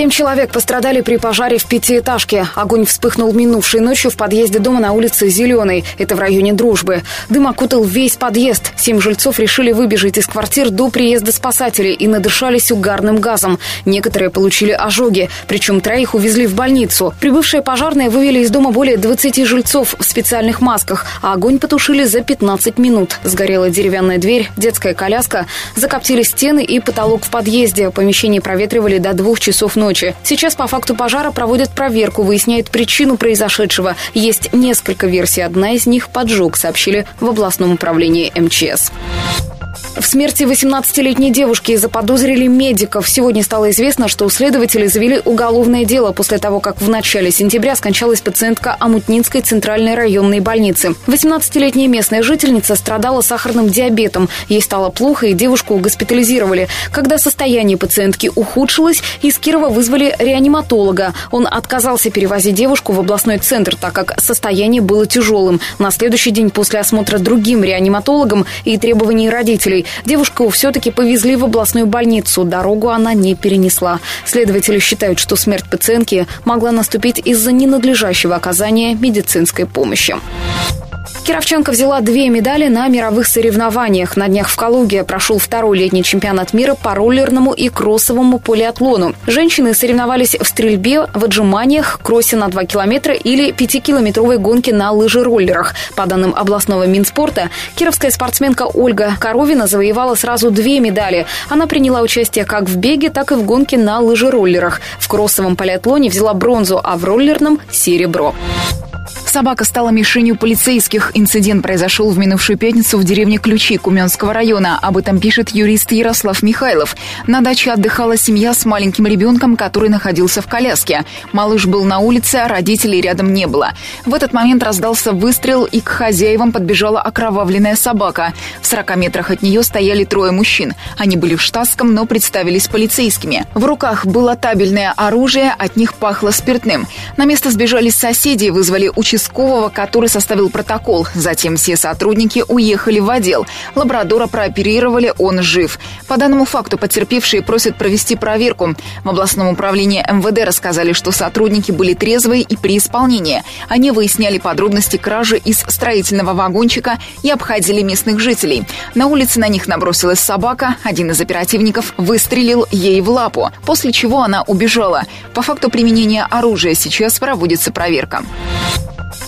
Семь человек пострадали при пожаре в пятиэтажке. Огонь вспыхнул минувшей ночью в подъезде дома на улице Зеленой. Это в районе Дружбы. Дым окутал весь подъезд. Семь жильцов решили выбежать из квартир до приезда спасателей и надышались угарным газом. Некоторые получили ожоги, причем троих увезли в больницу. Прибывшие пожарные вывели из дома более 20 жильцов в специальных масках, а огонь потушили за 15 минут. Сгорела деревянная дверь, детская коляска, закоптили стены и потолок в подъезде. Помещение проветривали до двух часов ночи. Сейчас по факту пожара проводят проверку, выясняют причину произошедшего. Есть несколько версий, одна из них – поджог, сообщили в областном управлении МЧС. В смерти 18-летней девушки заподозрили медиков. Сегодня стало известно, что следователи завели уголовное дело после того, как в начале сентября скончалась пациентка Амутнинской центральной районной больницы. 18-летняя местная жительница страдала сахарным диабетом. Ей стало плохо, и девушку госпитализировали. Когда состояние пациентки ухудшилось, из Кирова вызвали реаниматолога. Он отказался перевозить девушку в областной центр, так как состояние было тяжелым. На следующий день после осмотра другим реаниматологом и требований родителей Девушку все-таки повезли в областную больницу. Дорогу она не перенесла. Следователи считают, что смерть пациентки могла наступить из-за ненадлежащего оказания медицинской помощи. Кировченко взяла две медали на мировых соревнованиях. На днях в Калуге прошел второй летний чемпионат мира по роллерному и кроссовому полиатлону. Женщины соревновались в стрельбе, в отжиманиях, кроссе на 2 километра или 5-километровой гонке на лыжероллерах. По данным областного Минспорта, кировская спортсменка Ольга Коровина завоевала сразу две медали. Она приняла участие как в беге, так и в гонке на лыжероллерах. В кроссовом полиатлоне взяла бронзу, а в роллерном – серебро. Собака стала мишенью полицейских. Инцидент произошел в минувшую пятницу в деревне Ключи Куменского района. Об этом пишет юрист Ярослав Михайлов. На даче отдыхала семья с маленьким ребенком, который находился в коляске. Малыш был на улице, а родителей рядом не было. В этот момент раздался выстрел, и к хозяевам подбежала окровавленная собака. В 40 метрах от нее стояли трое мужчин. Они были в штатском, но представились полицейскими. В руках было табельное оружие, от них пахло спиртным. На место сбежали соседи, вызвали участковых участкового, который составил протокол. Затем все сотрудники уехали в отдел. Лабрадора прооперировали, он жив. По данному факту потерпевшие просят провести проверку. В областном управлении МВД рассказали, что сотрудники были трезвые и при исполнении. Они выясняли подробности кражи из строительного вагончика и обходили местных жителей. На улице на них набросилась собака. Один из оперативников выстрелил ей в лапу, после чего она убежала. По факту применения оружия сейчас проводится проверка.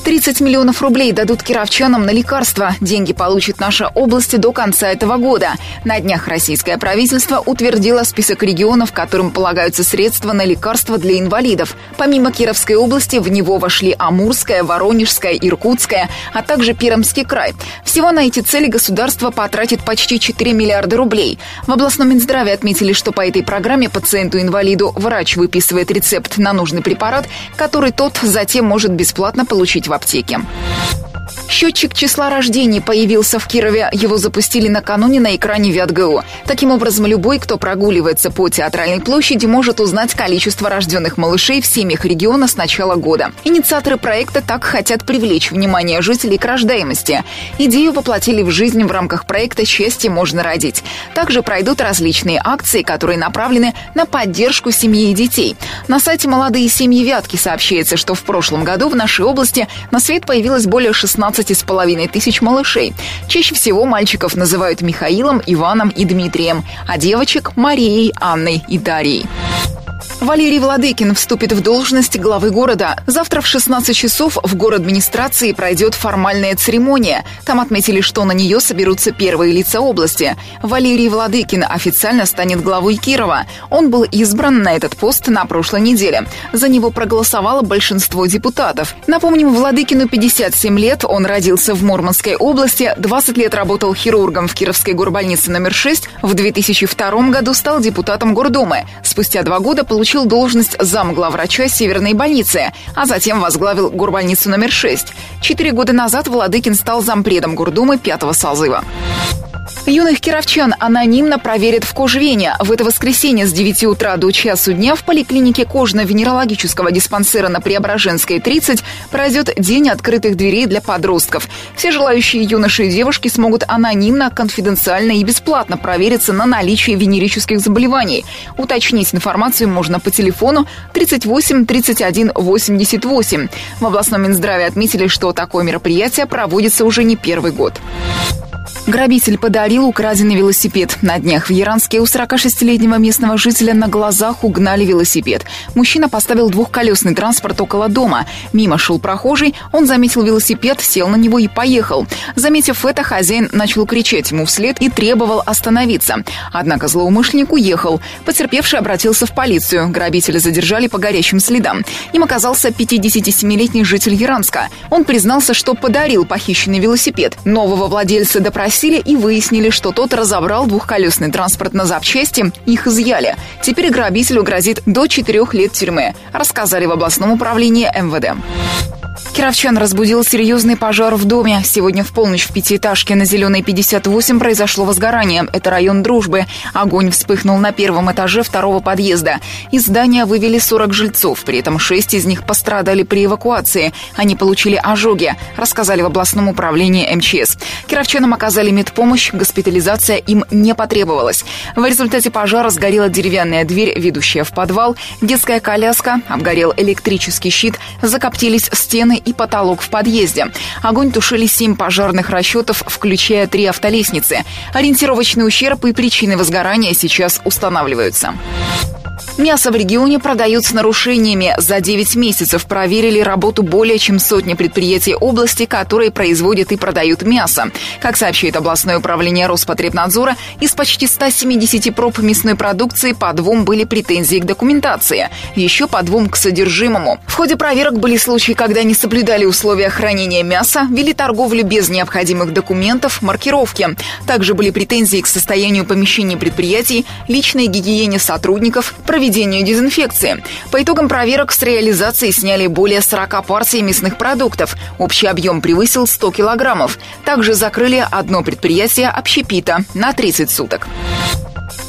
30 миллионов рублей дадут кировчанам на лекарства. Деньги получит наша область до конца этого года. На днях российское правительство утвердило список регионов, которым полагаются средства на лекарства для инвалидов. Помимо Кировской области, в него вошли Амурская, Воронежская, Иркутская, а также Пермский край. Всего на эти цели государство потратит почти 4 миллиарда рублей. В областном Минздраве отметили, что по этой программе пациенту-инвалиду врач выписывает рецепт на нужный препарат, который тот затем может бесплатно получить в аптеке. Счетчик числа рождений появился в Кирове. Его запустили накануне на экране ВятГУ. Таким образом, любой, кто прогуливается по театральной площади, может узнать количество рожденных малышей в семьях региона с начала года. Инициаторы проекта так хотят привлечь внимание жителей к рождаемости. Идею воплотили в жизнь в рамках проекта «Счастье можно родить». Также пройдут различные акции, которые направлены на поддержку семьи и детей. На сайте «Молодые семьи Вятки» сообщается, что в прошлом году в нашей области на свет появилось более 16 15,5 тысяч малышей. Чаще всего мальчиков называют Михаилом, Иваном и Дмитрием, а девочек – Марией, Анной и Дарьей. Валерий Владыкин вступит в должность главы города. Завтра в 16 часов в город администрации пройдет формальная церемония. Там отметили, что на нее соберутся первые лица области. Валерий Владыкин официально станет главой Кирова. Он был избран на этот пост на прошлой неделе. За него проголосовало большинство депутатов. Напомним, Владыкину 57 лет, он родился в Мурманской области, 20 лет работал хирургом в Кировской горбольнице номер 6, в 2002 году стал депутатом Гордумы. Спустя два года получил получил должность замглавврача Северной больницы, а затем возглавил горбольницу номер 6. Четыре года назад Владыкин стал зампредом Гордумы пятого созыва. Юных кировчан анонимно проверят в кожвене. В это воскресенье с 9 утра до часу дня в поликлинике кожно-венерологического диспансера на Преображенской 30 пройдет день открытых дверей для подростков. Все желающие юноши и девушки смогут анонимно, конфиденциально и бесплатно провериться на наличие венерических заболеваний. Уточнить информацию можно по телефону 38 31 88. В областном Минздраве отметили, что такое мероприятие проводится уже не первый год. Грабитель подарил украденный велосипед. На днях в Яранске у 46-летнего местного жителя на глазах угнали велосипед. Мужчина поставил двухколесный транспорт около дома. Мимо шел прохожий, он заметил велосипед, сел на него и поехал. Заметив это, хозяин начал кричать ему вслед и требовал остановиться. Однако злоумышленник уехал. Потерпевший обратился в полицию. Грабителя задержали по горячим следам. Им оказался 57-летний житель Яранска. Он признался, что подарил похищенный велосипед. Нового владельца допросили допросили и выяснили, что тот разобрал двухколесный транспорт на запчасти, их изъяли. Теперь грабителю грозит до четырех лет тюрьмы, рассказали в областном управлении МВД. Кировчан разбудил серьезный пожар в доме. Сегодня в полночь в пятиэтажке на Зеленой 58 произошло возгорание. Это район Дружбы. Огонь вспыхнул на первом этаже второго подъезда. Из здания вывели 40 жильцов. При этом шесть из них пострадали при эвакуации. Они получили ожоги, рассказали в областном управлении МЧС. Кировчанам оказали медпомощь, госпитализация им не потребовалась. В результате пожара сгорела деревянная дверь, ведущая в подвал, детская коляска, обгорел электрический щит, закоптились стены и потолок в подъезде. Огонь тушили семь пожарных расчетов, включая три автолестницы. Ориентировочный ущерб и причины возгорания сейчас устанавливаются. Мясо в регионе продают с нарушениями. За 9 месяцев проверили работу более чем сотни предприятий области, которые производят и продают мясо. Как сообщает областное управление Роспотребнадзора, из почти 170 проб мясной продукции по двум были претензии к документации, еще по двум к содержимому. В ходе проверок были случаи, когда не соблюдали условия хранения мяса, вели торговлю без необходимых документов, маркировки. Также были претензии к состоянию помещений предприятий, личной гигиене сотрудников, проведению дезинфекции. По итогам проверок с реализации сняли более 40 партий мясных продуктов. Общий объем превысил 100 килограммов. Также закрыли одно предприятие общепита на 30 суток.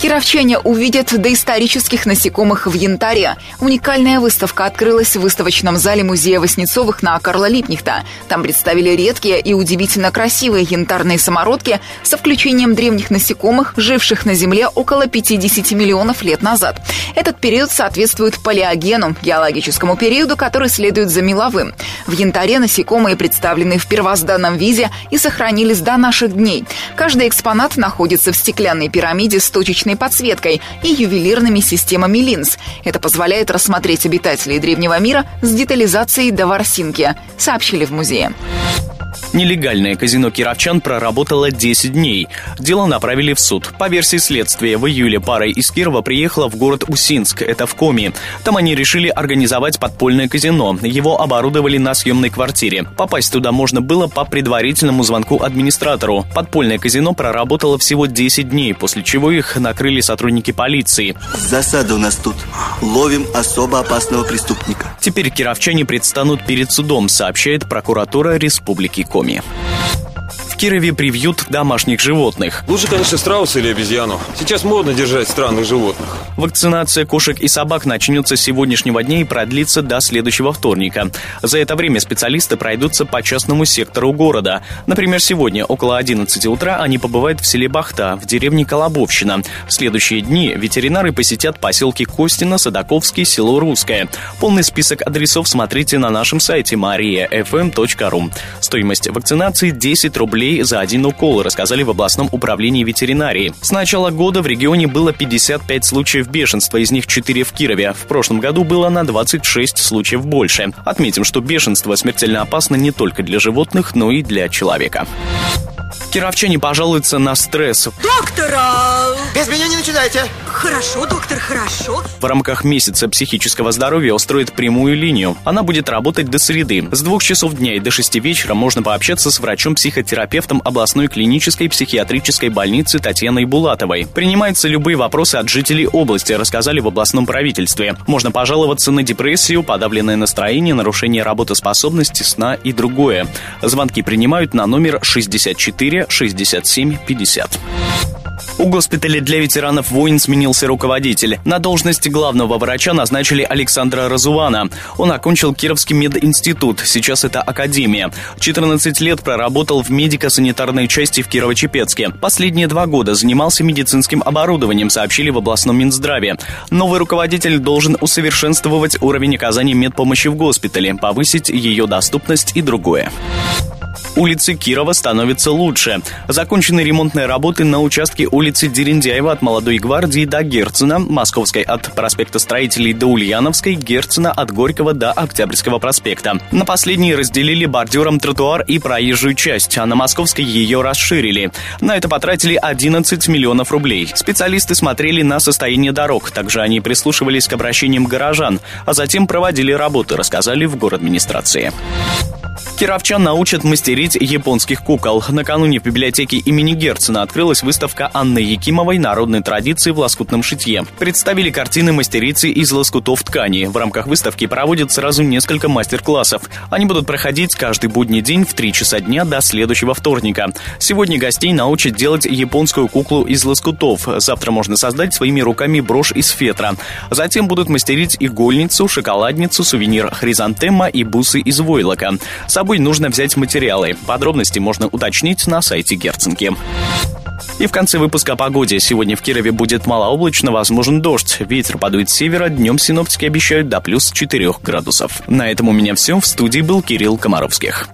Кировчане увидят доисторических насекомых в янтаре. Уникальная выставка открылась в выставочном зале музея Воснецовых на Карла Липнихта. Там представили редкие и удивительно красивые янтарные самородки со включением древних насекомых, живших на Земле около 50 миллионов лет назад. Этот период соответствует палеогену, геологическому периоду, который следует за меловым. В янтаре насекомые представлены в первозданном виде и сохранились до наших дней. Каждый экспонат находится в стеклянной пирамиде с точечной подсветкой и ювелирными системами линз. Это позволяет рассмотреть обитателей древнего мира с детализацией до ворсинки, сообщили в музее. Нелегальное казино «Кировчан» проработало 10 дней. Дело направили в суд. По версии следствия, в июле пара из Кирова приехала в город Усинск, это в Коми. Там они решили организовать подпольное казино. Его оборудовали на съемной квартире. Попасть туда можно было по предварительному звонку администратору. Подпольное казино проработало всего 10 дней, после чего их накрыли сотрудники полиции. Засада у нас тут. Ловим особо опасного преступника. Теперь кировчане предстанут перед судом, сообщает прокуратура Республики Коми. Коми. Кирове привьют домашних животных. Лучше, конечно, страуса или обезьяну. Сейчас модно держать странных животных. Вакцинация кошек и собак начнется с сегодняшнего дня и продлится до следующего вторника. За это время специалисты пройдутся по частному сектору города. Например, сегодня около 11 утра они побывают в селе Бахта, в деревне Колобовщина. В следующие дни ветеринары посетят поселки Костина, Садаковский, село Русское. Полный список адресов смотрите на нашем сайте mariafm.ru. Стоимость вакцинации 10 рублей рублей за один укол, рассказали в областном управлении ветеринарии. С начала года в регионе было 55 случаев бешенства, из них 4 в Кирове. В прошлом году было на 26 случаев больше. Отметим, что бешенство смертельно опасно не только для животных, но и для человека. Кировчане пожалуются на стресс. Доктора! Без меня не начинайте! Хорошо, доктор, хорошо. В рамках месяца психического здоровья устроит прямую линию. Она будет работать до среды. С двух часов дня и до шести вечера можно пообщаться с врачом-психотерапевтом областной клинической психиатрической больницы Татьяной Булатовой. Принимаются любые вопросы от жителей области, рассказали в областном правительстве. Можно пожаловаться на депрессию, подавленное настроение, нарушение работоспособности, сна и другое. Звонки принимают на номер 64 67 50. У госпиталя для ветеранов войн сменился руководитель. На должность главного врача назначили Александра Разувана. Он окончил Кировский мединститут, сейчас это академия. 14 лет проработал в медико-санитарной части в Кирово-Чепецке. Последние два года занимался медицинским оборудованием, сообщили в областном Минздраве. Новый руководитель должен усовершенствовать уровень оказания медпомощи в госпитале, повысить ее доступность и другое. Улицы Кирова становятся лучше. Закончены ремонтные работы на участке улицы Дерендяева от Молодой гвардии до Герцена, Московской от проспекта Строителей до Ульяновской, Герцена от Горького до Октябрьского проспекта. На последней разделили бордюром тротуар и проезжую часть, а на Московской ее расширили. На это потратили 11 миллионов рублей. Специалисты смотрели на состояние дорог, также они прислушивались к обращениям горожан, а затем проводили работы, рассказали в город администрации. Кировчан научат мастерить японских кукол. Накануне в библиотеке имени Герцена открылась выставка Анны Якимовой «Народные традиции в лоскутном шитье». Представили картины мастерицы из лоскутов ткани. В рамках выставки проводят сразу несколько мастер-классов. Они будут проходить каждый будний день в 3 часа дня до следующего вторника. Сегодня гостей научат делать японскую куклу из лоскутов. Завтра можно создать своими руками брошь из фетра. Затем будут мастерить игольницу, шоколадницу, сувенир хризантема и бусы из войлока. С собой нужно взять материалы. Подробности можно уточнить на сайте Герценки. И в конце выпуска о погоде. Сегодня в Кирове будет малооблачно, возможен дождь. Ветер подует с севера, днем синоптики обещают до плюс 4 градусов. На этом у меня все. В студии был Кирилл Комаровских.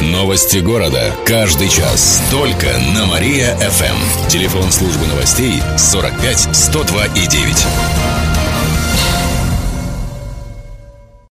Новости города. Каждый час. Только на Мария-ФМ. Телефон службы новостей 45 102 и 9.